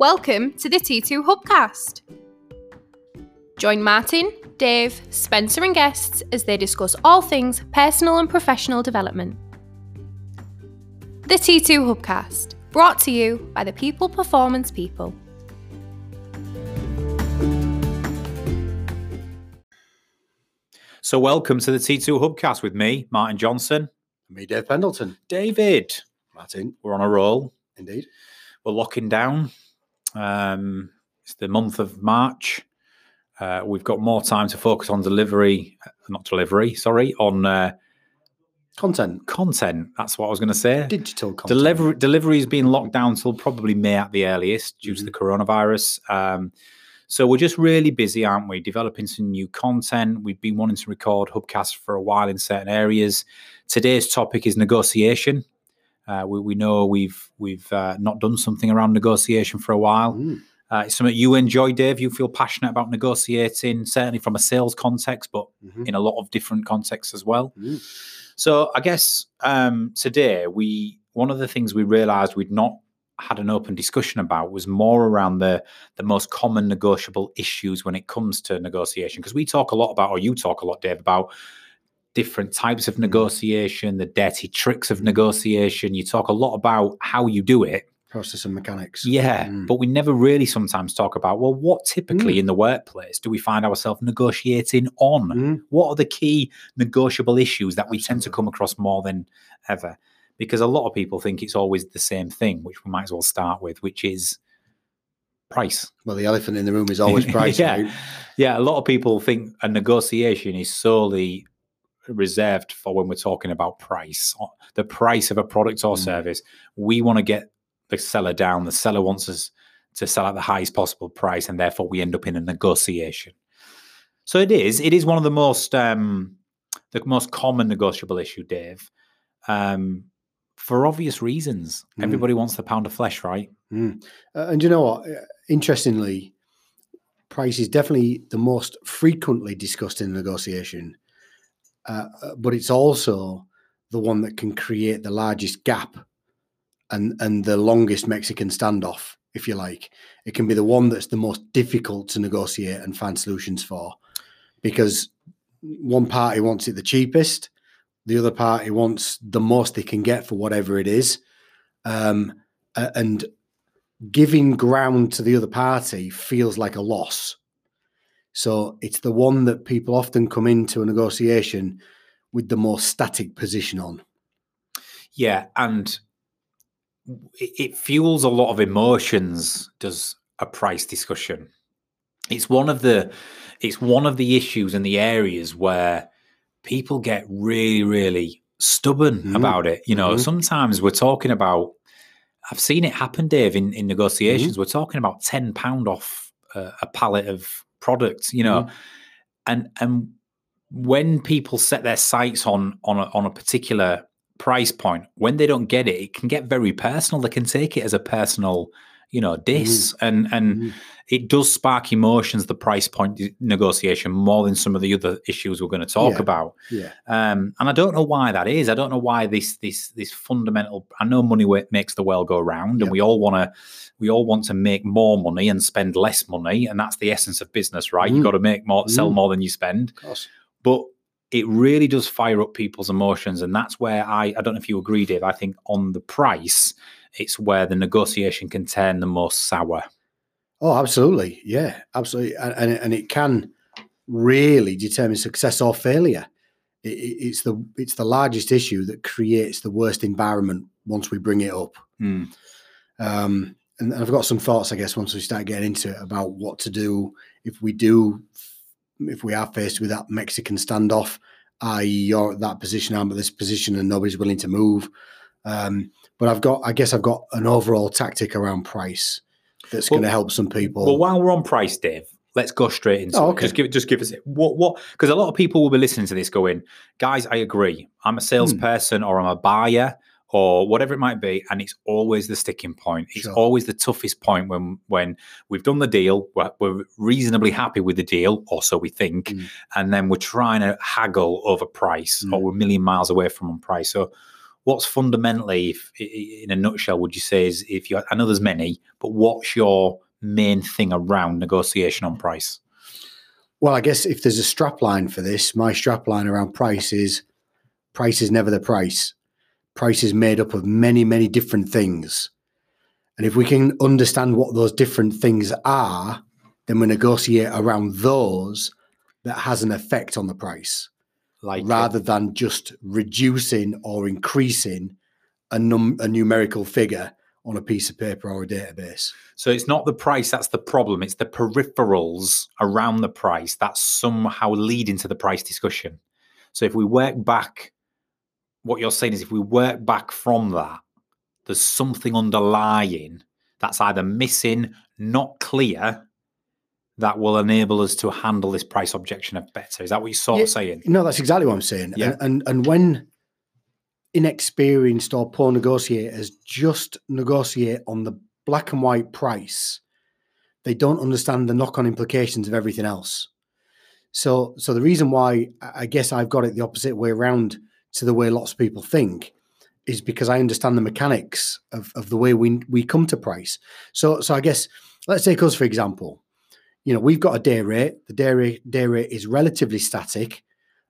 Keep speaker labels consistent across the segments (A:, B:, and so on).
A: Welcome to the T2 Hubcast. Join Martin, Dave, Spencer, and guests as they discuss all things personal and professional development. The T2 Hubcast, brought to you by the People Performance People.
B: So, welcome to the T2 Hubcast with me, Martin Johnson.
C: Me, Dave Pendleton.
B: David,
C: Martin,
B: we're on a roll.
C: indeed.
B: We're locking down. Um, it's the month of March. Uh, we've got more time to focus on delivery, not delivery, sorry, on uh,
C: Content,
B: content. That's what I was going to say.
C: digital content.
B: Delivery delivery is being locked down till probably May at the earliest due to the coronavirus. Um, so we're just really busy, aren't we? Developing some new content. We've been wanting to record hubcasts for a while in certain areas. Today's topic is negotiation. Uh, we, we know we've we've uh, not done something around negotiation for a while.
C: Mm.
B: Uh, it's something you enjoy, Dave. You feel passionate about negotiating, certainly from a sales context, but
C: Mhm.
B: in a lot of different contexts as well.
C: Mm.
B: So I guess um, today we one of the things we realised we'd not had an open discussion about was more around the the most common negotiable issues when it comes to negotiation because we talk a lot about or you talk a lot Dave about different types of negotiation the dirty tricks of negotiation you talk a lot about how you do it
C: Process and mechanics.
B: yeah
C: Mm.
B: but we never really sometimes talk about well what typically in the workplace do we find ourselves negotiating on
C: Mm.
B: what are the key negotiable issues that we tend to come across more than ever? Because a lot of people think it's always the same thing, which we might as well start with, which is price.
C: Well, the elephant in the room is always price.
B: yeah.
C: right?
B: Yeah, a lot of people think a negotiation is solely reserved for when we're talking about price, the price of a product or
C: Mm.
B: service. We want to get the seller down. The seller wants us to sell at the highest possible price, and therefore we end up in a negotiation. So it is. It is one of the most um, the most common negotiable issue, Dave. Um, for obvious reasons,
C: Mm.
B: everybody wants the pound of flesh, right?
C: Mm. Uh, and you know what? Uh, Interestingly, price is definitely the most frequently discussed in negotiation, uh, uh, but it's also the one that can create the largest gap and and the longest Mexican standoff, if you like. It can be the one that's the most difficult to negotiate and find solutions for, because one party wants it the cheapest, the other party wants the most they can get for whatever it is, um, and giving ground to the other party feels like a loss. So it's the one that people often come into a negotiation with the more static position on.
B: Yeah, and it, fuels a lot of emotions. Does a price discussion? It's one of the it's one of the issues and the areas where people get really really stubborn
C: Mhm.
B: about it. You know,
C: Mhm.
B: sometimes we're talking about. I've seen it happen, Dave, in, in negotiations. We're talking about ten pound off uh, a pallet of products. You know, and and when people set their sights on on a, on a particular price point, when they don't get it, it can get very personal. They can take it as a personal, you know, diss, and and
C: Mhm.
B: It does spark emotions. The price point negotiation more than some of the other issues we're going to talk
C: Yeah.
B: about.
C: Yeah.
B: Um, and I don't know why that is. I don't know why this this this fundamental. I know money makes the world go round, and
C: Yeah.
B: we all want to we all want to make more money and spend less money, and that's the essence of business, right? You
C: Mm.
B: got to make more, sell
C: Mm.
B: more than you spend. But it really does fire up people's emotions, and that's where I I don't know if you agree, Dave. I think on the price, it's where the negotiation can turn the most sour.
C: Oh, absolutely. Yeah, absolutely. And, and, it- and it can really determine success or failure. It, it- it's the it's the largest issue that creates the worst environment once we bring it up.
B: Mm.
C: Um, and I've got some thoughts, I guess, once we start getting into it about what to do if we do, if we are faced with that Mexican standoff, i.e., you're at that position, I'm at this position, and nobody's willing to move. Um, but I've got, I guess, I've got an overall tactic around price that's
B: Well-
C: going to help some people.
B: Well, while we're on price, Dave, let's go straight into
C: Oh,
B: it.
C: okay.
B: Just give just give us what what because a lot of people will be listening to this going, guys, I agree. I'm a salesperson or I'm a buyer or whatever it might be, and it's always the sticking point. It's
C: Sure.
B: always the toughest point when when we've done the deal, we're, we're reasonably happy with the deal, or so we think,
C: Mm.
B: and then we're trying to haggle over price, or
C: Mm.
B: we're a million miles away from on price. So, what's fundamentally, if, in a nutshell, would you say is if you? I know there's many, but what's your main thing around negotiation on price?
C: Well, I guess if there's a strap line for this, my strap line around price is price is never the price. Price is made up of many, many different things. And if we can understand what those different things are, then we negotiate around those that has an effect on the price. Like rather it. than just reducing or increasing a, num- a numerical figure on a piece of paper or a database.
B: So it's not the price that's the problem, it's the peripherals around the price that somehow lead into the price discussion. So if we work back, what you're saying is if we work back from that, there's something underlying that's either missing, not clear, that will enable us to handle this price objection better. Is that what you're sort
C: yeah,
B: of saying?
C: No, that's exactly what I'm saying. Yeah. And, and and when inexperienced or poor negotiators just negotiate on the black and white price, they don't understand the knock-on implications of everything else. So, so the reason why I guess I've got it the opposite way around to the way lots of people think is because I understand the mechanics of, of the way we we come to price. So, so I guess let's take us for example. You know, we've got a day rate. The day rate day rate is relatively static.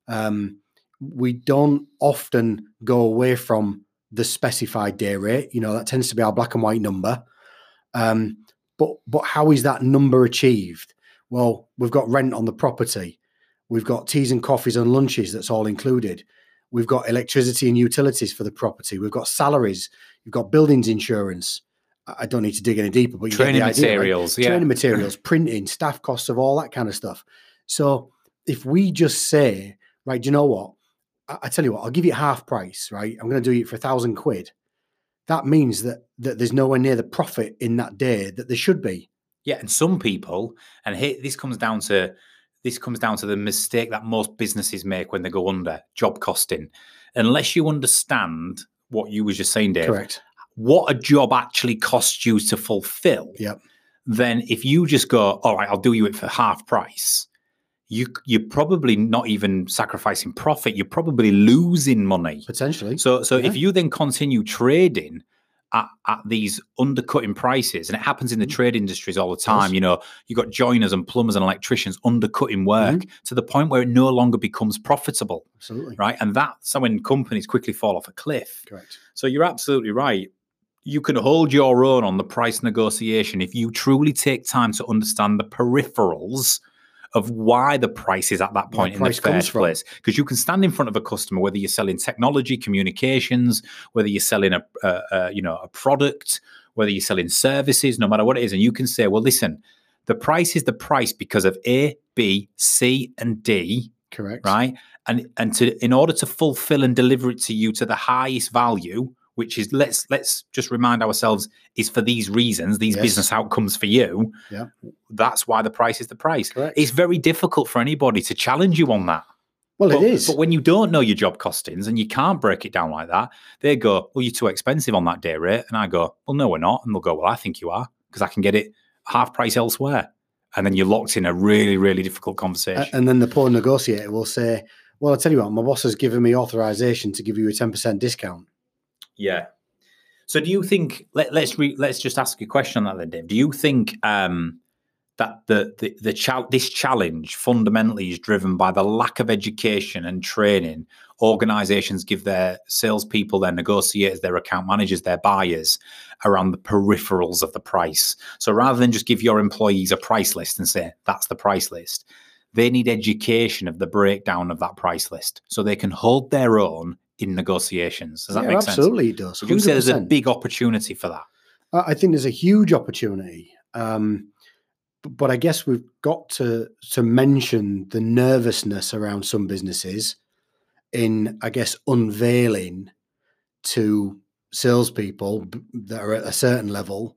C: Um, we don't often go away from the specified day rate. You know, that tends to be our black and white number. Um, but but how is that number achieved? Well, we've got rent on the property. We've got teas and coffees and lunches. That's all included. We've got electricity and utilities for the property. We've got salaries. You've got buildings insurance. I don't need to dig any deeper, but
B: training materials,
C: idea, yeah. training materials, printing, staff costs of all that kind of stuff. So if we just say, right, do you know what? I tell you what, I'll give you half price, right? I'm going to do it for a thousand quid. That means that that there's nowhere near the profit in that day that there should be.
B: Yeah, and some people, and here, this comes down to this comes down to the mistake that most businesses make when they go under job costing. Unless you understand what you was just saying, Dave,
C: correct,
B: what a job actually costs you to fulfill.
C: Yep.
B: Then if you just go, all right, I'll do you it for half price you you're probably not even sacrificing profit. You're probably losing money
C: potentially.
B: So so yeah. if you then continue trading at, at, these undercutting prices, and it happens in the mm-hmm. trade industries all the time. You know, you got joiners and plumbers and electricians undercutting work mm-hmm. to the point where it no longer becomes profitable.
C: Absolutely
B: right, and that's when companies quickly fall off a cliff.
C: Correct.
B: So you're absolutely right. You can hold your own on the price negotiation if you truly take time to understand the peripherals of why the price is at that point in the first place. Because you can stand in front of a customer, whether you're selling technology, communications, whether you're selling a, a, a you know a product, whether you're selling services, no matter what it is, and you can say, well, listen, the price is the price because of A, B, C, and D.
C: Correct.
B: Right. And and to in order to fulfill and deliver it to you to the highest value, which is let's let's just remind ourselves is for these reasons, these yes. business outcomes for you.
C: Yeah.
B: That's why the price is the price.
C: Correct.
B: It's very difficult for anybody to challenge you on that.
C: Well,
B: but,
C: it is.
B: But when you don't know your job costings and you can't break it down like that, they go, Well, you're too expensive on that day rate. And I go, Well, no, we're not. And they'll go, Well, I think you are because I can get it half price elsewhere. And then you're locked in a really, really difficult conversation.
C: And then the poor negotiator will say, Well, I'll tell you what, my boss has given me authorization to give you a 10% discount.
B: Yeah. So do you think? Let, let's re, let's just ask a question on that then, Dave. Do you think um, that the the, the cha- this challenge fundamentally is driven by the lack of education and training organizations give their salespeople, their negotiators, their account managers, their buyers around the peripherals of the price. So rather than just give your employees a price list and say that's the price list, they need education of the breakdown of that price list so they can hold their own in negotiations. Does that
C: yeah,
B: make
C: absolutely
B: sense?
C: Absolutely, does.
B: 100%. Would you say there's a big opportunity for that?
C: I think there's a huge opportunity. Um, but I guess we've got to to mention the nervousness around some businesses in, I guess, unveiling to salespeople that are at a certain level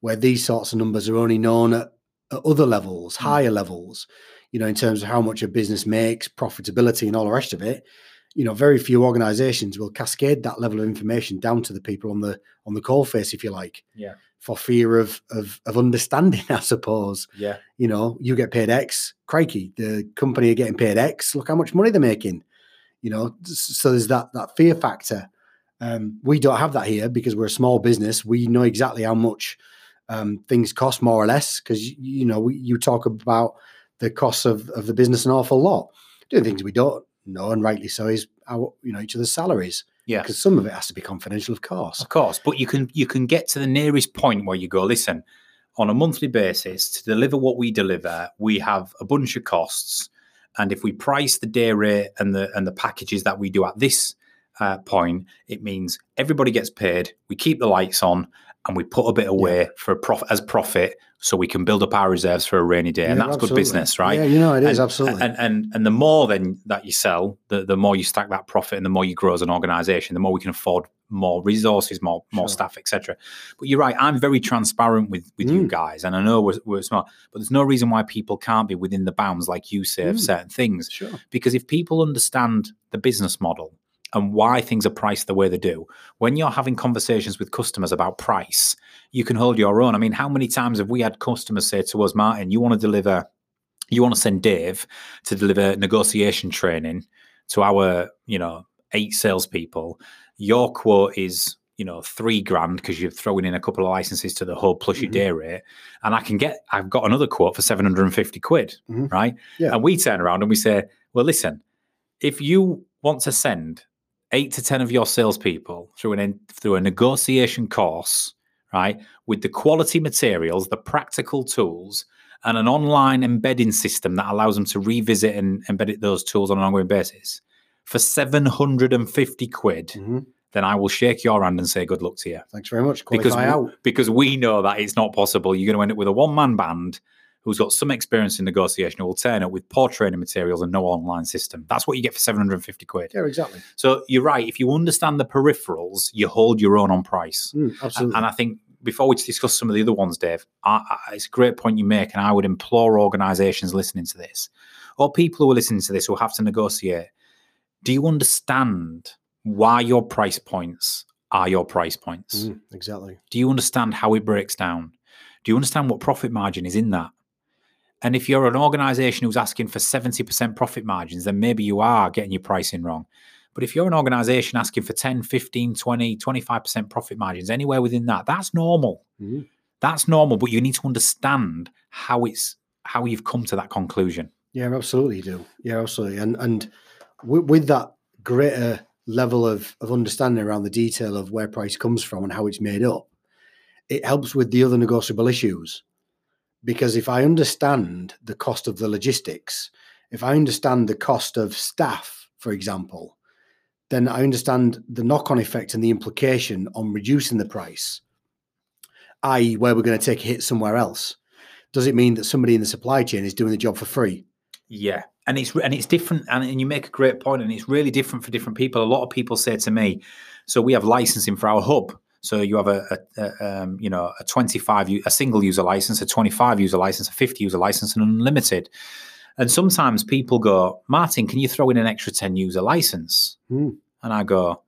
C: where these sorts of numbers are only known at, at other levels, mm. higher levels, you know, in terms of how much a business makes, profitability, and all the rest of it you know, very few organizations will cascade that level of information down to the people on the on the call face, if you like.
B: Yeah.
C: For fear of of of understanding, I suppose.
B: Yeah.
C: You know, you get paid X, crikey, the company are getting paid X. Look how much money they're making. You know, so there's that that fear factor Um, we don't have that here because we're a small business. We know exactly how much um, things cost, more or less, because you know we, you talk about the costs of, of the business an awful lot. Doing things we don't know, and rightly so, is our you know each other's salaries.
B: Yeah,
C: because some of it has to be confidential, of course.
B: Of course, but you can you can get to the nearest point where you go, listen, on a monthly basis to deliver what we deliver, we have a bunch of costs, and if we price the day rate and the and the packages that we do at this uh, point, it means everybody gets paid. We keep the lights on, and we put a bit away yeah. for profit as profit so we can build up our reserves for a rainy day yeah, and that's absolutely. good business right
C: yeah you know it is and, absolutely
B: and, and and the more then that you sell the, the more you stack that profit and the more you grow as an organization the more we can afford more resources more more sure. staff etc but you're right i'm very transparent with with mm. you guys and i know we're, we're, smart but there's no reason why people can't be within the bounds like you say of mm. certain things
C: sure.
B: because if people understand the business model and why things are priced the way they do. When you're having conversations with customers about price, you can hold your own. I mean, how many times have we had customers say to us, Martin, you want to deliver, you want to send Dave to deliver negotiation training to our, you know, eight salespeople. Your quote is you know three grand because you're throwing in a couple of licenses to the hub plus mm-hmm. your day rate and i can get i've got another quote for 750 quid mm-hmm. right
C: yeah.
B: and we turn around and we say well listen if you want to send eight to 10 of your salespeople through an through a negotiation course, right, with the quality materials, the practical tools, and an online embedding system that allows them to revisit and embed those tools on an ongoing basis for 750 quid. Mm-hmm. Then I will shake your hand and say good luck to you.
C: Thanks very much.
B: Qualify because we, because we know that it's not possible. You're going to end up with a one man band who's got some experience in negotiation who will turn up with poor training materials and no online system. That's what you get for 750 quid.
C: Yeah, exactly.
B: So you're right. If you understand the peripherals, you hold your own on price.
C: Mm, absolutely.
B: And I think before we discuss some of the other ones, Dave, I, I, it's a great point you make. And I would implore organizations listening to this or people who are listening to this who have to negotiate do you understand why your price points are your price points?
C: Mm, exactly.
B: Do you understand how it breaks down? Do you understand what profit margin is in that? And if you're an organization who's asking for 70% profit margins, then maybe you are getting your pricing wrong. But if you're an organization asking for 10, 15, 20, 25% profit margins, anywhere within that, that's normal. Mm-hmm. That's normal, but you need to understand how it's how you've come to that conclusion.
C: Yeah, absolutely you do. Yeah, absolutely. And and with, with that greater level of, of understanding around the detail of where price comes from and how it's made up, it helps with the other negotiable issues because if I understand the cost of the logistics, if I understand the cost of staff, for example, then I understand the knock on effect and the implication on reducing the price, i.e., where we're going to take a hit somewhere else. Does it mean that somebody in the supply chain is doing the job for free?
B: Yeah. And it's and it's different, and, and you make a great point, and it's really different for different people. A lot of people say to me, "So we have licensing for our hub, so you have a, a, a um, you know a 25 a single user license, a 25 user license, a 50 user license, and unlimited. And sometimes people go, Martin, can you throw in an extra 10 user license?
C: Mm.
B: And I go,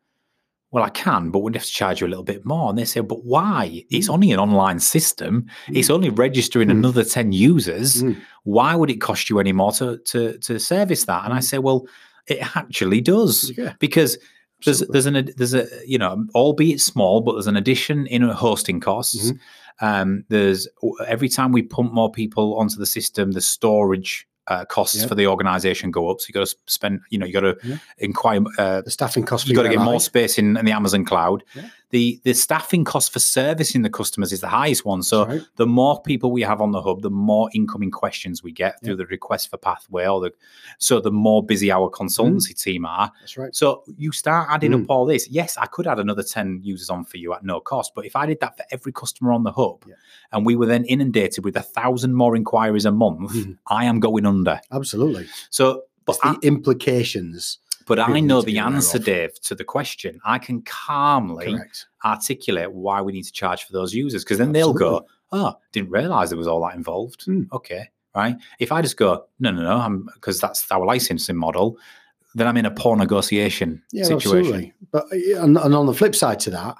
B: well, I can, but we'd have to charge you a little bit more. And they say, but why? It's only an online system. Mm. It's only registering mm. another 10 users.
C: Mm.
B: Why would it cost you any more to, to, to service that? And I hmm. say, well, it actually does.
C: Yeah.
B: Because there's there's an there's a you know albeit small but there's an addition in hosting costs mm-hmm. um, there's every time we pump more people onto the system the storage uh, costs yeah. for the organization go up. So you got to spend, you know, you got to yeah. inquire uh,
C: the staffing costs.
B: You got to get more space in, in, the Amazon cloud. Yeah. The the staffing cost for servicing the customers is the highest one. So right. the more people we have on the hub, the more incoming questions we get through the request for pathway, or the so the more busy our consultancy mm. team are.
C: That's right.
B: So you start adding mm. up all this. Yes, I could add another ten users on for you at no cost, but if I did that for every customer on the hub, and we were then inundated with a thousand more inquiries a month, mm. I am going under.
C: Absolutely.
B: So,
C: but the I, implications.
B: But I know the answer, Dave, to the question. I can calmly
C: Correct.
B: articulate why we need to charge for those users because then Absolutely. they'll go, "Oh, didn't realize there was all that involved."
C: Mm.
B: Okay, right. If I just go, "No, no, no," I'm because that's our licensing model. Then I'm in a poor negotiation
C: yeah,
B: situation.
C: Absolutely. But and, and on the flip side to that,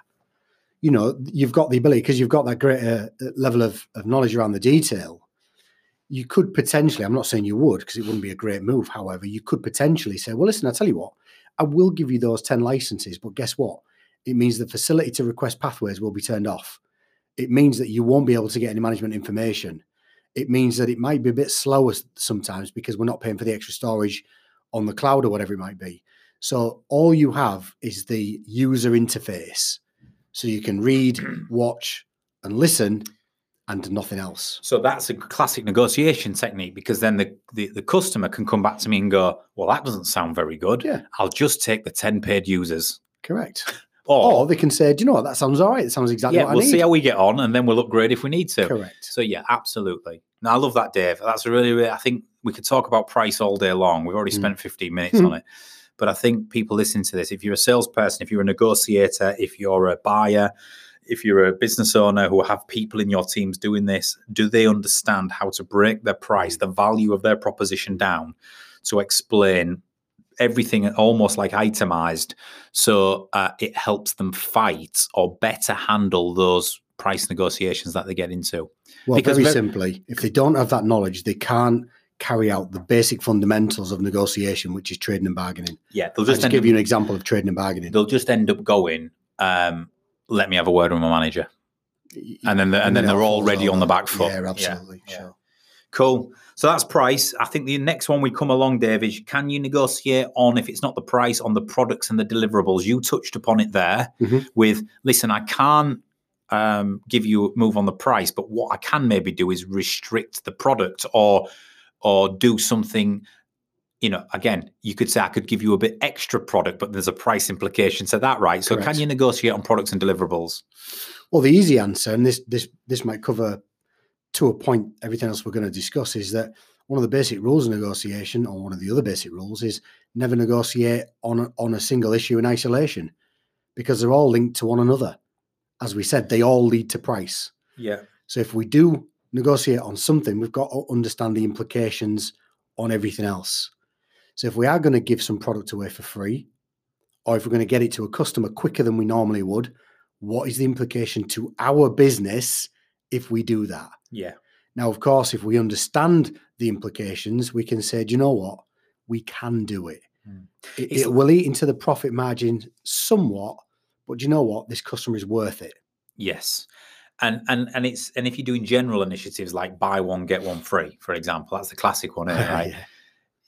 C: you know, you've got the ability because you've got that greater uh, level of, of knowledge around the detail. You could potentially, I'm not saying you would because it wouldn't be a great move. However, you could potentially say, well, listen, I'll tell you what, I will give you those 10 licenses, but guess what? It means the facility to request pathways will be turned off. It means that you won't be able to get any management information. It means that it might be a bit slower sometimes because we're not paying for the extra storage on the cloud or whatever it might be. So all you have is the user interface. So you can read, watch, and listen, and nothing else.
B: So that's a classic negotiation technique because then the, the, the customer can come back to me and go, Well, that doesn't sound very good.
C: Yeah.
B: I'll just take the 10 paid users.
C: Correct.
B: Or,
C: Or they can say, "Do you know what? That sounds all right. It sounds exactly
B: yeah,
C: what I
B: we'll
C: need."
B: see how we get on and then we'll upgrade if we need to.
C: Correct.
B: So yeah, absolutely. No, I love that, Dave. That's really, really I think we could talk about price all day long. We've already
C: Mm.
B: spent 15 minutes on it. But I think people listening to this, if you're a salesperson, if you're a negotiator, if you're a buyer, if you're a business owner who have people in your teams doing this, do they understand how to break their price, the value of their proposition down to explain everything almost like itemized so uh, it helps them fight or better handle those price negotiations that they get into?
C: Well,
B: Because
C: very
B: ver-
C: simply, if they don't have that knowledge, they can't carry out the basic fundamentals of negotiation, which is trading and bargaining.
B: Yeah, they'll just,
C: just give
B: up,
C: you an example of trading and bargaining.
B: they'll just end up going, um, let me have a word with my manager. And then the- and then they're already on the back foot.
C: Yeah, absolutely.
B: yeah.
C: Sure.
B: Cool. So that's price. I think the next one we come along, Dave, is can you negotiate on, if it's not the price, on the products and the deliverables? You touched upon it there
C: Mhm.
B: with, listen, I can't um, give you a move on the price, but what I can maybe do is restrict the product or or do something. You know, again, you could say I could give you a bit extra product, but there's a price implication to that, right? So,
C: Correct.
B: can you negotiate on products and deliverables?
C: Well, the easy answer, and this this this might cover to a point everything else we're going to discuss, is that one of the basic rules of negotiation, or one of the other basic rules, is never negotiate on a, on a single issue in isolation, because they're all linked to one another. As we said, they all lead to price.
B: Yeah.
C: So if we do negotiate on something, we've got to understand the implications on everything else. So if we are going to give some product away for free, or if we're going to get it to a customer quicker than we normally would, what is the implication to our business if we do that?
B: Yeah.
C: Now, of course, if we understand the implications, we can say, do you know what? We can do it.
B: Mm.
C: It, it will eat into the profit margin somewhat, but do you know what? This customer is worth it.
B: Yes. And and and it's and if you're doing general initiatives like buy one get one free, for example, that's the classic one, isn't it, right?
C: Yeah.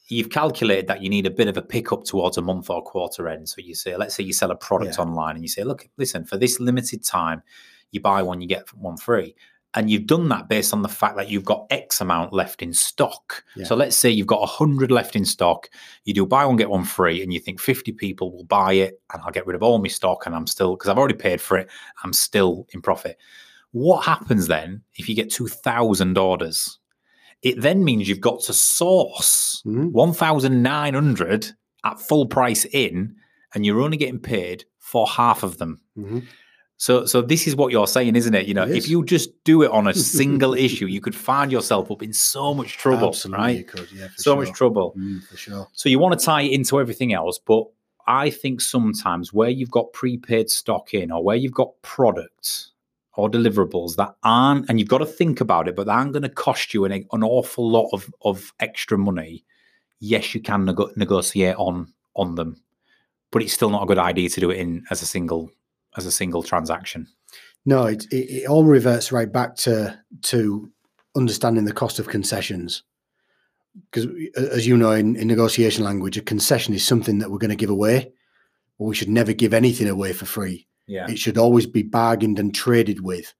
B: You've calculated that you need a bit of a pickup towards a month or quarter end. So you say, let's say you sell a product
C: Yeah.
B: online and you say, look, listen, for this limited time, you buy one, you get one free. And you've done that based on the fact that you've got X amount left in stock.
C: Yeah.
B: So let's say you've got 100 left in stock. You do buy one, get one free, and you think 50 people will buy it, and I'll get rid of all my stock, and I'm still, because I've already paid for it, I'm still in profit. What happens then if you get 2,000 orders? It then means you've got to source
C: Mhm.
B: 1,900 at full price in, and you're only getting paid for half of them.
C: Mhm.
B: So, so this is what you're saying, isn't it? You know,
C: It
B: if you just do it on a single issue, you could find yourself up in so much trouble,
C: Absolutely, you
B: right?
C: could, yeah,
B: So
C: sure.
B: much trouble.
C: Mm, for sure.
B: So you want to tie it into everything else, but I think sometimes where you've got prepaid stock in or where you've got products or deliverables that aren't, and you've got to think about it, but they aren't going to cost you an, an awful lot of, of extra money. Yes, you can nego- negotiate on on them, but it's still not a good idea to do it in as a single as a single transaction.
C: No, it, it, it all reverts right back to to understanding the cost of concessions. Because, as you know, in, in negotiation language, a concession is something that we're going to give away, or we should never give anything away for free.
B: Yeah.
C: It should always be bargained and traded with.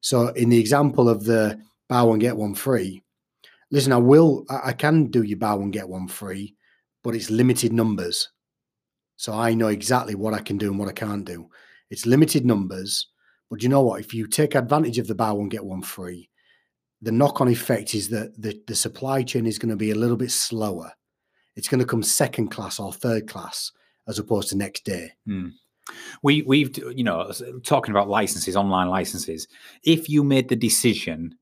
C: So, in the example of the buy one get one free, listen, I will, I can do you buy one get one free, but it's limited numbers. So I know exactly what I can do and what I can't do. It's limited numbers, but you know what? If you take advantage of the buy one get one free, the knock-on effect is that the, the supply chain is going to be a little bit slower. It's going to come second class or third class as opposed to next day. Hmm.
B: We we've you know talking about licenses, online licenses. If you made the decision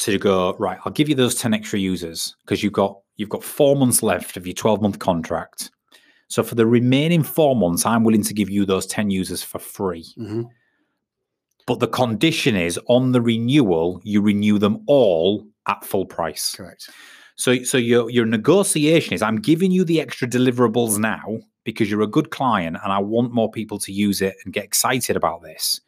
B: to go right, I'll give you those ten extra users because you've got you've got four months left of your twelve month contract. So for the remaining four months, I'm willing to give you those ten users for free.
C: Mhm.
B: But the condition is on the renewal, you renew them all at full price.
C: Correct.
B: So, so your your negotiation is I'm giving you the extra deliverables now because you're a good client and I want more people to use it and get excited about this.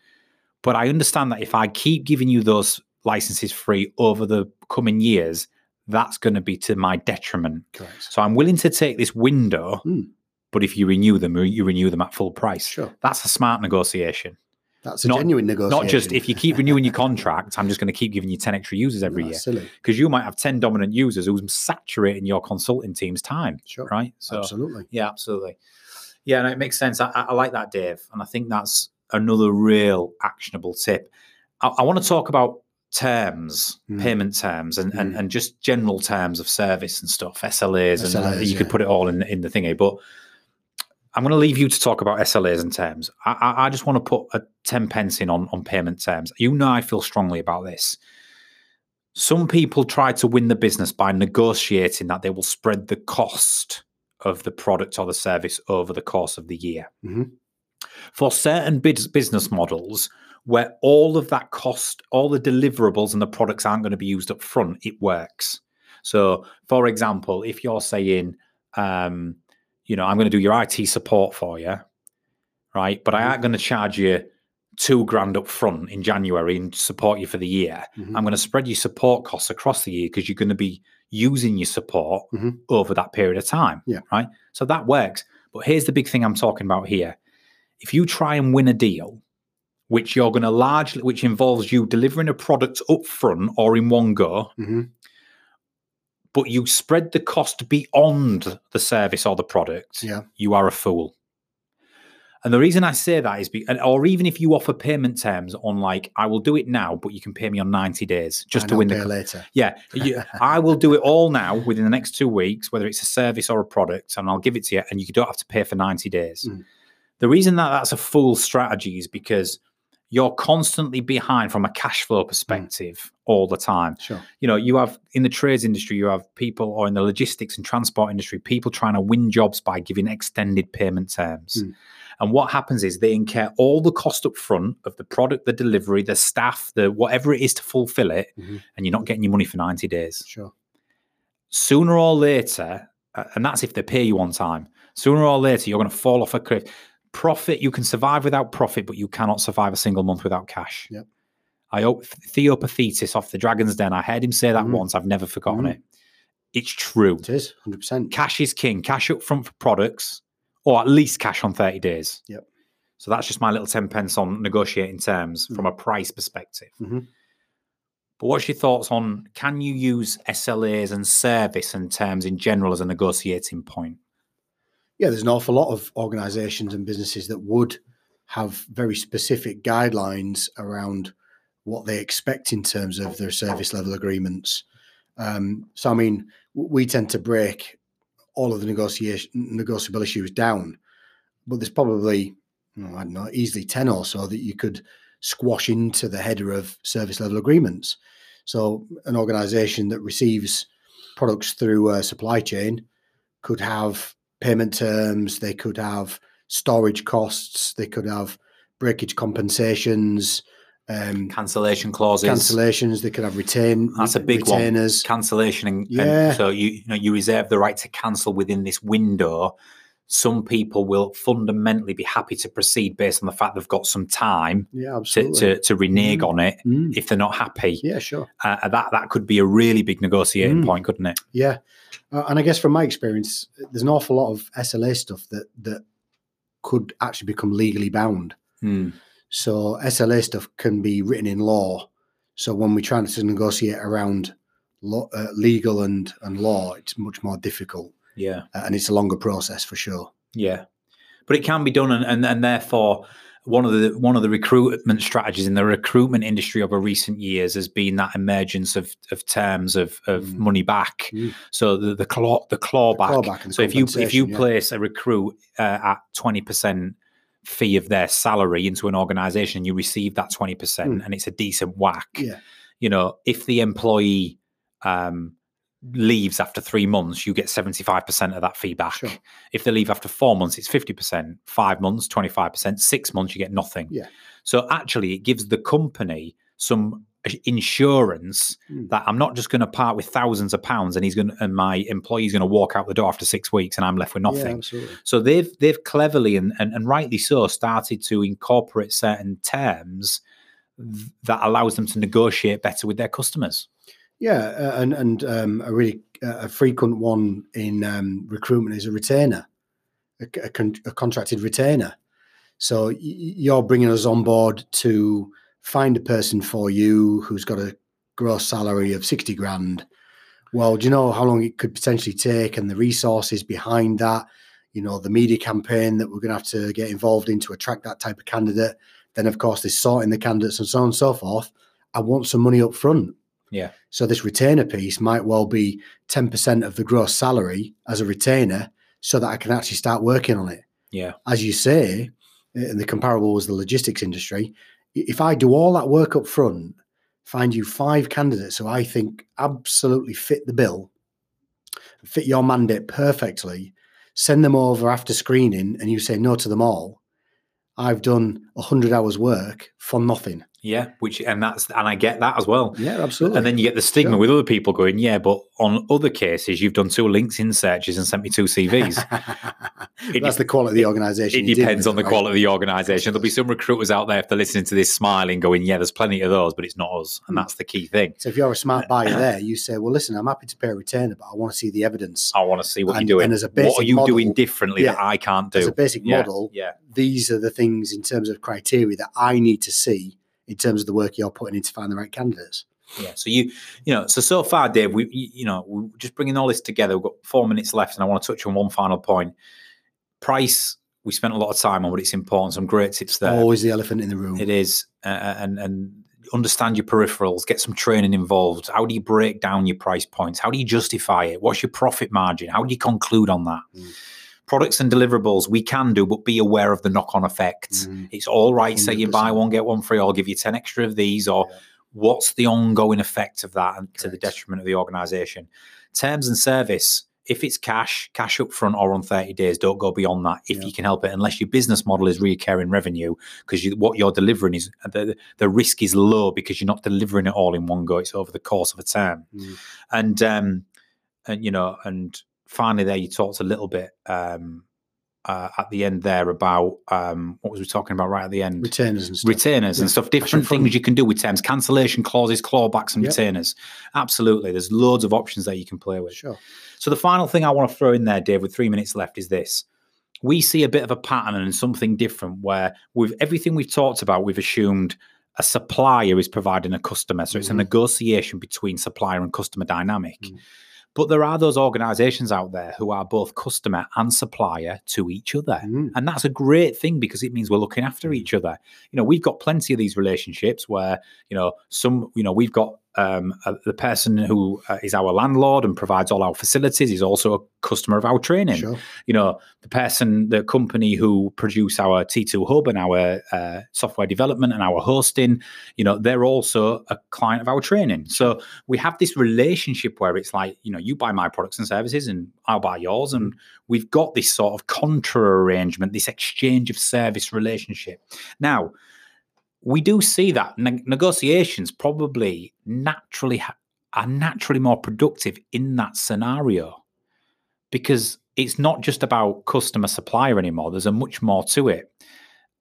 B: But I understand that if I keep giving you those licenses free over the coming years, that's going to be to my detriment.
C: Correct.
B: So I'm willing to take this window,
C: Hmm.
B: but if you renew them, you renew them at full price.
C: Sure.
B: That's a smart negotiation.
C: That's a
B: Not-
C: genuine negotiation.
B: Not just if you keep renewing your contract, I'm just going to keep giving you 10 extra users every year.
C: That's silly.
B: Because you might have 10 dominant users who's saturating your consulting team's time,
C: Sure.
B: right? So
C: Absolutely.
B: yeah, absolutely. Yeah, no, it makes sense. I, I like that, Dave. And I think that's another real actionable tip. I, I want to talk about terms,
C: Mm.
B: payment terms, and, and
C: Mm.
B: and just general terms of service and stuff, SLAs, and
C: SLAs,
B: you could put it all in in the thingy. But I'm going to leave you to talk about SLAs and terms. I, I, just want to put a 10 pence in on, on payment terms. You know, I feel strongly about this. Some people try to win the business by negotiating that they will spread the cost of the product or the service over the course of the year.
C: Mhm.
B: For certain bus- business models where all of that cost, all the deliverables and the products aren't going to be used up front, it works. So, for example, if you're saying, um, you know, I'm going to do your IT support for you, right? But I aren't going to charge you two grand up front in January and support you for the year.
C: Mhm.
B: I'm going to spread your support costs across the year because you're going to be using your support
C: Mhm.
B: over that period of time.
C: Yeah.
B: Right. So that works. But here's the big thing I'm talking about here. If you try and win a deal, which you're going to largely, which involves you delivering a product up front or in one go,
C: Mhm.
B: But you spread the cost beyond the service or the product,
C: Yeah.
B: you are a fool. And the reason I say that is, be, or even if you offer payment terms on like, I will do it now, but you can pay me on 90 days just
C: Buy
B: to win the
C: later.
B: yeah, you, I will do it all now within the next two weeks, whether it's a service or a product, and I'll give it to you, and you don't have to pay for 90 days.
C: Mm.
B: The reason that that's a fool strategy is because you're constantly behind from a cash flow perspective all the time.
C: Sure.
B: You know, you have in the trades industry, you have people, or in the logistics and transport industry, people trying to win jobs by giving extended payment terms.
C: Mm.
B: And what happens is they incur all the cost up front of the product, the delivery, the staff, the whatever it is to fulfill it,
C: Mhm.
B: and you're not getting your money for 90 days.
C: Sure.
B: Sooner or later, and that's if they pay you on time, sooner or later, you're going to fall off a cliff. Profit, you can survive without profit, but you cannot survive a single month without cash.
C: Yep.
B: I hope Theo Paphitis off the Dragon's Den, I heard him say that
C: Mhm.
B: once. I've never forgotten
C: Mhm.
B: it. It's true.
C: It is 100%.
B: Cash is king. Cash up front for products, or at least cash on 30 days.
C: Yep.
B: So that's just my little 10 pence on negotiating terms from a price perspective.
C: Mhm.
B: But what's your thoughts on can you use SLAs and service and terms in general as a negotiating point?
C: Yeah, there's an awful lot of organizations and businesses that would have very specific guidelines around what they expect in terms of their service level agreements. Um, so, I mean, we tend to break all of the negotiation negotiable issues down, but there's probably know, I don't know easily ten or so that you could squash into the header of service level agreements. So, an organization that receives products through a supply chain could have payment terms, they could have storage costs, they could have breakage compensations, um,
B: Cancellation clauses.
C: cancellations, they could have retain
B: That's a big one.
C: retainers.
B: Cancellation and, and
C: Yeah.
B: so you you know you reserve the right to cancel within this window. Some people will fundamentally be happy to proceed based on the fact they've got some time
C: Yeah,
B: to,
C: absolutely.
B: to, to renege
C: Mm.
B: on it
C: Mm,
B: if they're not happy.
C: yeah, sure.
B: Uh, that that could be a really big negotiating
C: Mm.
B: point, couldn't it?
C: Yeah, uh, and I guess from my experience, there's an awful lot of SLA stuff that that could actually become legally bound.
B: Mm.
C: So SLA stuff can be written in law. So when we're trying to negotiate around law, uh, legal and and law, it's much more difficult,
B: Yeah.
C: uh, and it's a longer process for sure.
B: Yeah, but it can be done, and, and and therefore one of the one of the recruitment strategies in the recruitment industry over recent years has been that emergence of of terms of of
C: Mm.
B: money back.
C: Mm.
B: So the the claw the clawback.
C: clawback and
B: so if you if you
C: yeah.
B: place a recruit uh, at twenty percent fee of their salary into an organization, you receive that twenty percent,
C: Mm.
B: and it's a decent whack.
C: Yeah,
B: You know, if the employee um, leaves after three months, you get 75% of that fee back.
C: Sure.
B: If they leave after four months, it's 50%. Five months, 25%. Six months, you get nothing.
C: Yeah.
B: So actually, it gives the company some insurance
C: Mm.
B: that I'm not just going to part with thousands of pounds and he's going and my employee's going to walk out the door after six weeks and I'm left with nothing.
C: absolutely.
B: So they've they've cleverly and, and, and rightly so started to incorporate certain terms th- that allows them to negotiate better with their customers.
C: Yeah, uh, and and um, a really uh, a frequent one in um, recruitment is a retainer, a, a, con- a contracted retainer. So you're bringing us on board to find a person for you who's got a gross salary of sixty grand. Well, do you know how long it could potentially take, and the resources behind that? You know, the media campaign that we're going to have to get involved in to attract that type of candidate. Then, of course, there's sorting the candidates and so on and so forth. I want some money up front.
B: Yeah.
C: So this retainer piece might well be 10% of the gross salary as a retainer so that I can actually start working on it.
B: Yeah.
C: As you say, and the comparable was the logistics industry. If I do all that work up front, find you five candidates who I think absolutely fit the bill, fit your mandate perfectly, send them over after screening, and you say no to them all, I've done 100 hours work for nothing.
B: Yeah, which and that's and I get that as well.
C: Yeah, absolutely.
B: And then you get the stigma
C: Sure.
B: with other people going, yeah, but on other cases, you've done two LinkedIn searches and sent me two CVs. It
C: That's the quality of the organisation.
B: it depends on the quality of the organisation. There'll be some recruiters out there if they're listening to this smiling, going, yeah, there's plenty of those, but it's not us, and
C: Hmm.
B: that's the key thing.
C: So if you're a smart buyer there, you say, "Well, listen, I'm happy to pay a retainer, but I want to see the evidence."
B: I want to see what
C: And-
B: you're doing.
C: and as a basic what
B: are you doing
C: model-
B: differently that I can't do?
C: As a basic
B: Yeah,
C: model,
B: yeah,
C: these are the things in terms of criteria that I need to see in terms of the work you're putting in to find the right candidates.
B: yeah. So you, you know, so so far, Dave, we, you know, we're just bringing all this together. We've got four minutes left, and I want to touch on one final point. Price. We spent a lot of time on, but it's important. Some great tips there.
C: Always the elephant in the room.
B: It is, uh, and and understand your peripherals. Get some training involved. How do you break down your price points? How do you justify it? What's your profit margin? How do you conclude on that?
C: Mm.
B: Products and deliverables we can do, but be aware of the knock-on effects.
C: Mhm.
B: It's all right saying buy
C: 100%.
B: one get one free. I'll give you ten extra of these, or
C: Yeah.
B: what's the ongoing effect of that and to the detriment of the organisation? Terms and service. If it's cash, cash up front or on 30 days, don't go beyond that if
C: Yeah.
B: you can help it, unless your business model is recurring revenue, because you, what you're delivering is the, the risk is low because you're not delivering it all in one go. It's over the course of a term.
C: Mm.
B: And, um, and you know, and finally, there you talked a little bit um, uh, at the end there about um, what was we talking about right at the end?
C: Retainers and stuff.
B: retainers and stuff. Different things you can do with terms, cancellation clauses, clawbacks, and
C: Yep.
B: retainers. Absolutely, there's loads of options that you can play with.
C: Sure.
B: So the final thing I want to throw in there, Dave, with three minutes left, is this: we see a bit of a pattern and something different where with everything we've talked about, we've assumed a supplier is providing a customer, so it's a
C: Mhm.
B: negotiation between supplier and customer dynamic.
C: Mm.
B: But there are those organizations out there who are both customer and supplier to each other.
C: Mm.
B: And that's a great thing because it means we're looking after each other. You know, we've got plenty of these relationships where, you know, some, you know, we've got um, uh, the person who uh, is our landlord and provides all our facilities is also a customer of our training.
C: Sure.
B: You know, the person, the company who produce our T2 Hub and our uh, software development and our hosting, you know, they're also a client of our training. So we have this relationship where it's like, you know, you buy my products and services and I'll buy yours. And we've got this sort of contra arrangement, this exchange of service relationship. Now, we do see that ne- negotiations probably naturally ha- are naturally more productive in that scenario because it's not just about customer supplier anymore. There's a much more to it,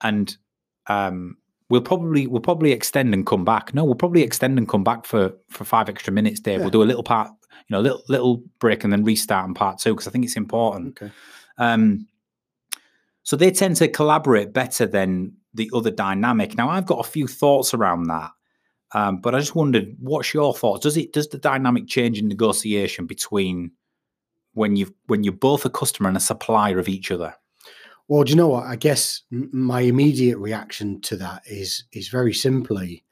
B: and um, we'll probably we'll probably extend and come back. No, we'll probably extend and come back for for five extra minutes, Dave.
C: Yeah.
B: We'll do a little part, you know, little little break and then restart on part two because I think it's important.
C: Okay.
B: Um, so they tend to collaborate better than the other dynamic. Now, I've got a few thoughts around that, um, but I just wondered, what's your thoughts? Does it does the dynamic change in negotiation between when you when you're both a customer and a supplier of each other?
C: Well, do you know what? I guess my immediate reaction to that is is very simply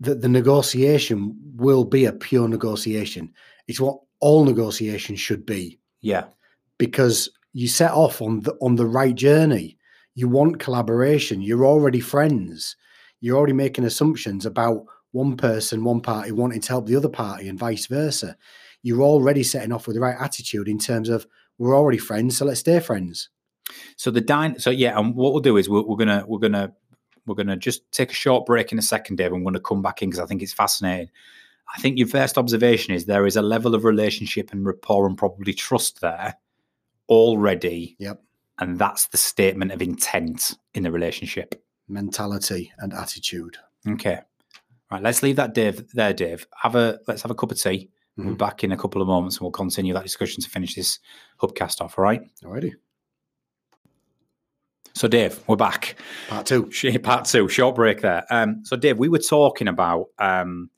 C: that the negotiation will be a pure negotiation. It's what all negotiations should be
B: Yeah,
C: because you set off on the on the right journey. You want collaboration. You're already friends. You're already making assumptions about one person, one party wanting to help the other party, and vice versa. You're already setting off with the right attitude in terms of we're already friends, so let's stay friends.
B: So the dyn so yeah, and what we'll do is we're, we're gonna we're gonna We're going to just take a short break in a second, Dave. I'm going to come back in because I think it's fascinating. I think your first observation is there is a level of relationship and rapport and probably trust there already.
C: Yep.
B: And that's the statement of intent in the relationship.
C: Mentality and attitude.
B: Okay. Right. Let's leave that Dave there, Dave. Have a let's have a cup of tea. We'll be
C: Mhm.
B: back in a couple of moments and we'll continue that discussion to finish this hubcast off. All right.
C: Alrighty.
B: So, Dave, we're back.
C: Part two.
B: Part two, short break there. Um, so, Dave, we were talking about um,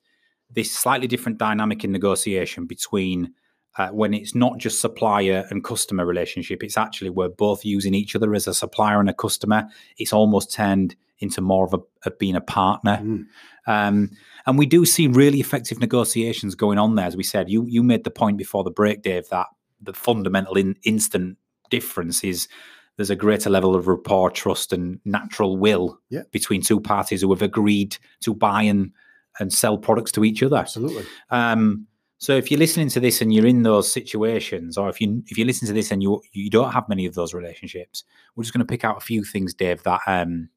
B: this slightly different dynamic in negotiation between uh, when it's not just supplier and customer relationship. It's actually we're both using each other as a supplier and a customer. It's almost turned into more of a of being a partner.
C: Mm.
B: Um, and we do see really effective negotiations going on there. As we said, you you made the point before the break, Dave, that the fundamental in, instant difference is there's a greater level of rapport, trust, and natural will
C: Yeah.
B: between two parties who have agreed to buy and and sell products to each other.
C: Absolutely.
B: Um, so if you're listening to this and you're in those situations, or if you if you listen to this and you you don't have many of those relationships, we're just going to pick out a few things, Dave, that um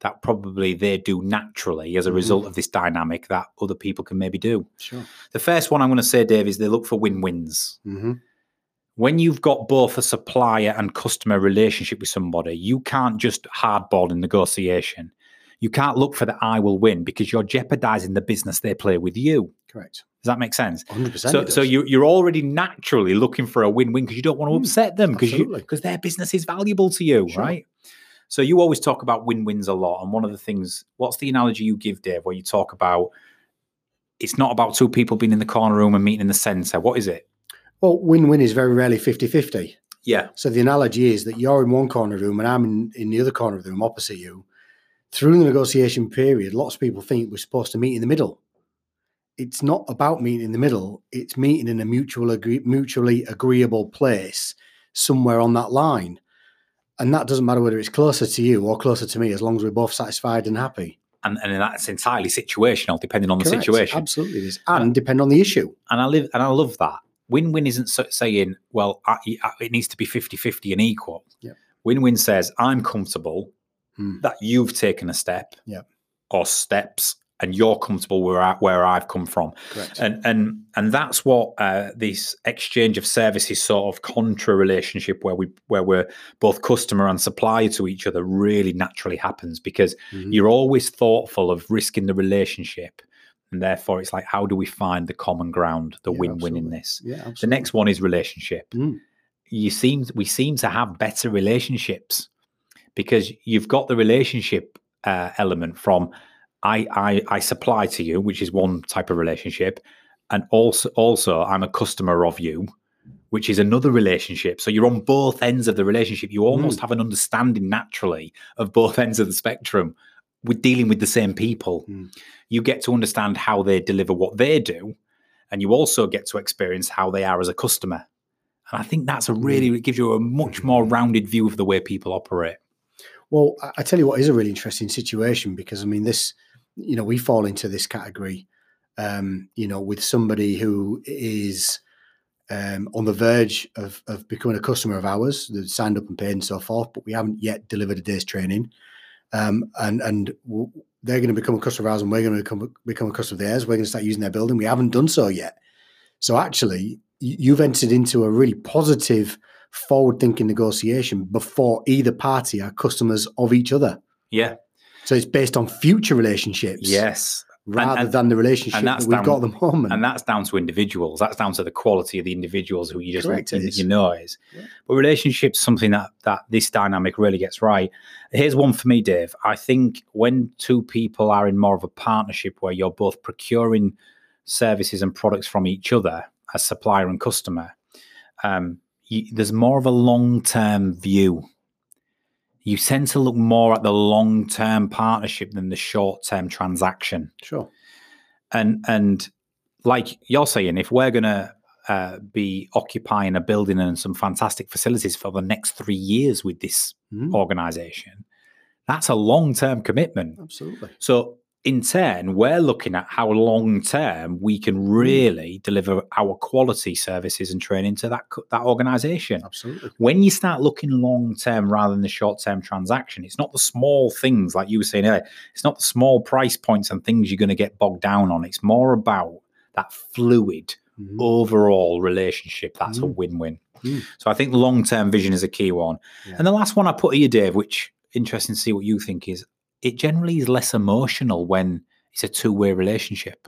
B: that probably they do naturally as a
C: Mhm.
B: result of this dynamic that other people can maybe do.
C: Sure.
B: The first one I'm going to say, Dave, is they look for win-wins.
C: hmm
B: When you've got both a supplier and customer relationship with somebody, you can't just hardball in negotiation. You can't look for the I will win because you're jeopardizing the business they play with you.
C: Correct.
B: Does that make sense?
C: 100%.
B: So, so you, you're already naturally looking for a win-win because you don't want to
C: Mm,
B: upset them because because their business is valuable to you,
C: Sure.
B: right? So you always talk about win-wins a lot, and one of the things, what's the analogy you give, Dave, where you talk about it's not about two people being in the corner room and meeting in the center. What is it?
C: Well, win win is very rarely 50 50.
B: Yeah,
C: So the analogy is that you're in one corner room and I'm in, in the other corner of the room opposite you. Through the negotiation period, lots of people think we're supposed to meet in the middle. It's not about meeting in the middle. It's meeting in a mutual agree, mutually agreeable place somewhere on that line. And that doesn't matter whether it's closer to you or closer to me, as long as we're both satisfied and happy.
B: and and that's entirely situational, depending on the situation.
C: Absolutely it is. And depend on the issue.
B: and I live and I love that. Win-win isn't so- saying, well, I, I- it needs to be 50-50 and equal. Win-win says, I'm comfortable
C: Hmm.
B: that you've taken a step or steps and you're comfortable where, I, where I've come from.
C: Correct.
B: And and and that's what uh, this exchange of services sort of contra relationship where we where we're both customer and supplier to each other really naturally happens because
C: Mhm.
B: you're always thoughtful of risking the relationship and therefore it's like how do we find the common ground the
C: Yeah,
B: win-win in this
C: Yeah,
B: the next one is relationship
C: Mm.
B: you seem we seem to have better relationships because you've got the relationship uh, element from I, I I supply to you which is one type of relationship and also also I'm a customer of you which is another relationship. So you're on both ends of the relationship. You almost hmm. have an understanding naturally of both ends of the spectrum We're dealing with the same people.
C: Mm.
B: you get to understand how they deliver what they do and you also get to experience how they are as a customer. And i think that's a hmm. really it gives you a much more hmm. rounded view of the way people operate.
C: Well, I tell you what is a really interesting situation because I mean this, you know, we fall into this category, um, you know, with somebody who is um, on the verge of of becoming a customer of ours, they've signed up and paid and so forth, but we haven't yet delivered a day's training, um, and and they're going to become a customer of ours, and we're going to become become a customer of theirs. We're going to start using their building. We haven't done so yet. So actually, you've entered into a really positive forward thinking negotiation before either party are customers of each other.
B: yeah
C: So it's based on future relationships
B: yes.
C: Rather
B: and-
C: than the relationship
B: that's
C: that we've got
B: down-
C: at the moment.
B: and that's down to individuals. That's down to the quality of the individuals who you just
C: Correct, it
B: you, know is
C: Yeah.
B: but relationships something that that this dynamic really gets right. Here's one for me dave. I think when two people are in more of a partnership where you're both procuring services and products from each other as supplier and customer um, you, there's more of a long-term view you tend to look more at the long-term partnership than the short-term transaction
C: sure.
B: and and like you're saying, if we're gonna uh, be occupying a building and some fantastic facilities for the next three years with this
C: Mhm.
B: organization, that's a long term commitment.
C: Absolutely.
B: So in turn, we're looking at how long term we can
C: Mm.
B: really deliver our quality services and training to that that organization.
C: Absolutely.
B: When you start looking long term rather than the short term transaction, it's not the small things like you were saying earlier. It's not the small price points and things you're going to get bogged down on. It's more about that fluid
C: Mhm.
B: overall relationship. That's a
C: Mm.
B: win win.
C: Mm.
B: So I think long term vision is a key one.
C: Yeah.
B: And the last one I put here, Dave, which interesting to see what you think is it generally is less emotional when it's a two way relationship.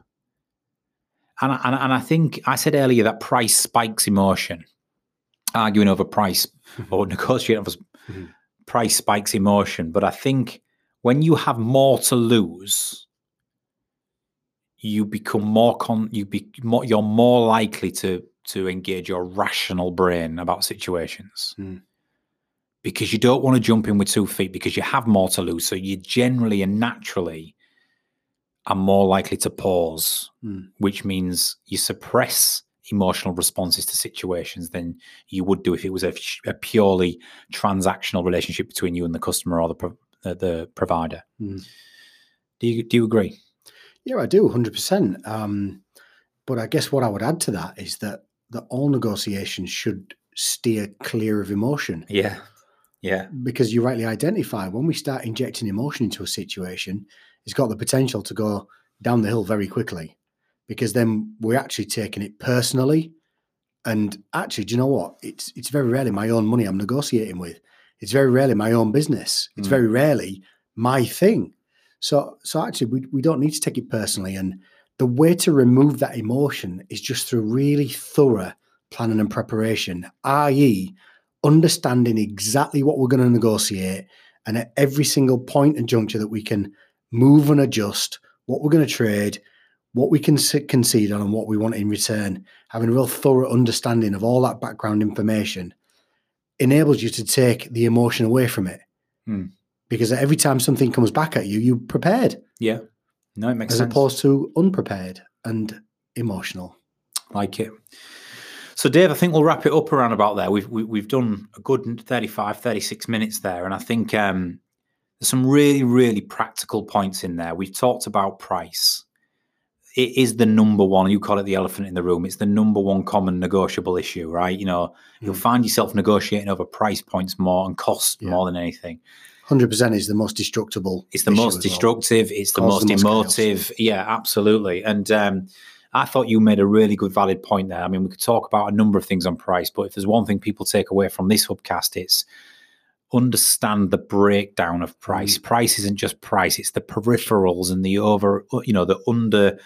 B: And, I- and, I- and I think I said earlier that price spikes emotion. Arguing over price or negotiating over
C: Mhm.
B: price spikes emotion. But I think when you have more to lose, you become more con you be more you're more likely to to engage your rational brain about situations
C: Mm.
B: Because you don't want to jump in with two feet because you have more to lose so you generally and naturally are more likely to pause
C: Mm.
B: which means you suppress emotional responses to situations than you would do if it was a, a purely transactional relationship between you and the customer or the pro- the, the provider
C: Mm.
B: do you do you agree
C: Yeah, I do, hundred percent. Um, but I guess what I would add to that is that that all negotiations should steer clear of emotion,
B: yeah yeah
C: because you rightly identify when we start injecting emotion into a situation, it's got the potential to go down the hill very quickly, because then we're actually taking it personally. And actually, do you know what? It's it's very rarely my own money I'm negotiating with. It's very rarely my own business. It's
B: Mm.
C: very rarely my thing. So so actually we, we don't need to take it personally. And the way to remove that emotion is just through really thorough planning and preparation, i.e., understanding exactly what we're going to negotiate and at every single point and juncture that we can move and adjust what we're going to trade, what we can concede on, and what we want in return. Having a real thorough understanding of all that background information enables you to take the emotion away from it.
B: Hmm.
C: Because every time something comes back at you, you're prepared
B: yeah no it makes
C: as
B: sense
C: opposed to unprepared and emotional.
B: like it. So, Dave, I think we'll wrap it up around about there. We've we, we've done a good 35, 36 minutes there, and I think um, there's some really, really practical points in there. We've talked about price. It is the number one. You call it the elephant in the room. It's the number one common negotiable issue, right? You know, you'll
C: Mm.
B: find yourself negotiating over price points more and cost
C: Yeah.
B: more than anything.
C: 100% is the most destructible.
B: It's the most
C: as well.
B: destructive. It's the most
C: the most chaos.
B: emotive. Yeah, absolutely. And um, I thought you made a really good, valid point there. I mean, we could talk about a number of things on price, but if there's one thing people take away from this hubcast, it's understand the breakdown of price. Price isn't just price; it's the peripherals and the over, you know, the under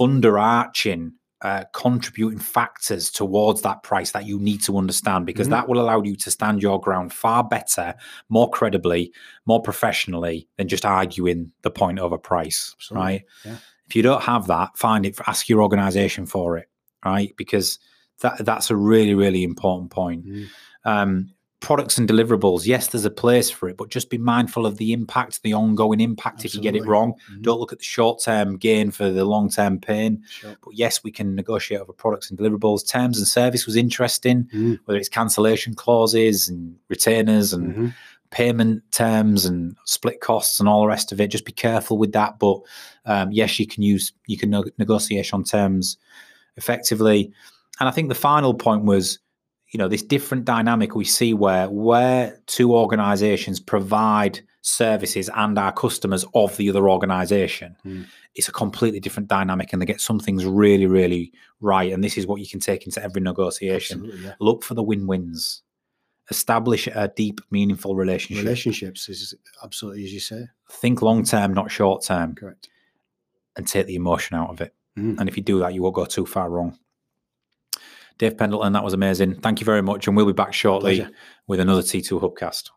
B: underarching. Uh, contributing factors towards that price that you need to understand because
C: Mhm.
B: that will allow you to stand your ground far better more credibly, more professionally than just arguing the point over price,
C: Absolutely,
B: right?
C: yeah.
B: If you don't have that, find it. Ask your organization for it, right? Because that that's a really really important point.
C: Mm.
B: Um, products and deliverables, yes, there's a place for it, but just be mindful of the impact, the ongoing impact. If you get it
C: Absolutely.
B: wrong,
C: Mhm.
B: don't look at the short term gain for the long term pain.
C: Sure.
B: But yes, we can negotiate over products and deliverables. Terms and service was interesting,
C: Mm.
B: whether it's cancellation clauses and retainers and
C: Mhm.
B: Payment terms and split costs and all the rest of it. Just be careful with that. But um, yes, you can use you can no- negotiate on terms effectively. And I think the final point was, you know, this different dynamic we see where where two organizations provide services and our customers of the other organization.
C: Mm.
B: It's a completely different dynamic and they get some things really, really right. And this is what you can take into every negotiation.
C: Yeah.
B: Look for the win-wins. Establish a deep, meaningful relationship.
C: Relationships is absolutely as you say.
B: Think long term, not short term,
C: Correct.
B: and take the emotion out of it.
C: Mm.
B: And if you do that, you won't go too far wrong. Dave Pendleton, that was amazing. Thank you very much. And we'll be back shortly
C: Pleasure.
B: with another T2 Hubcast.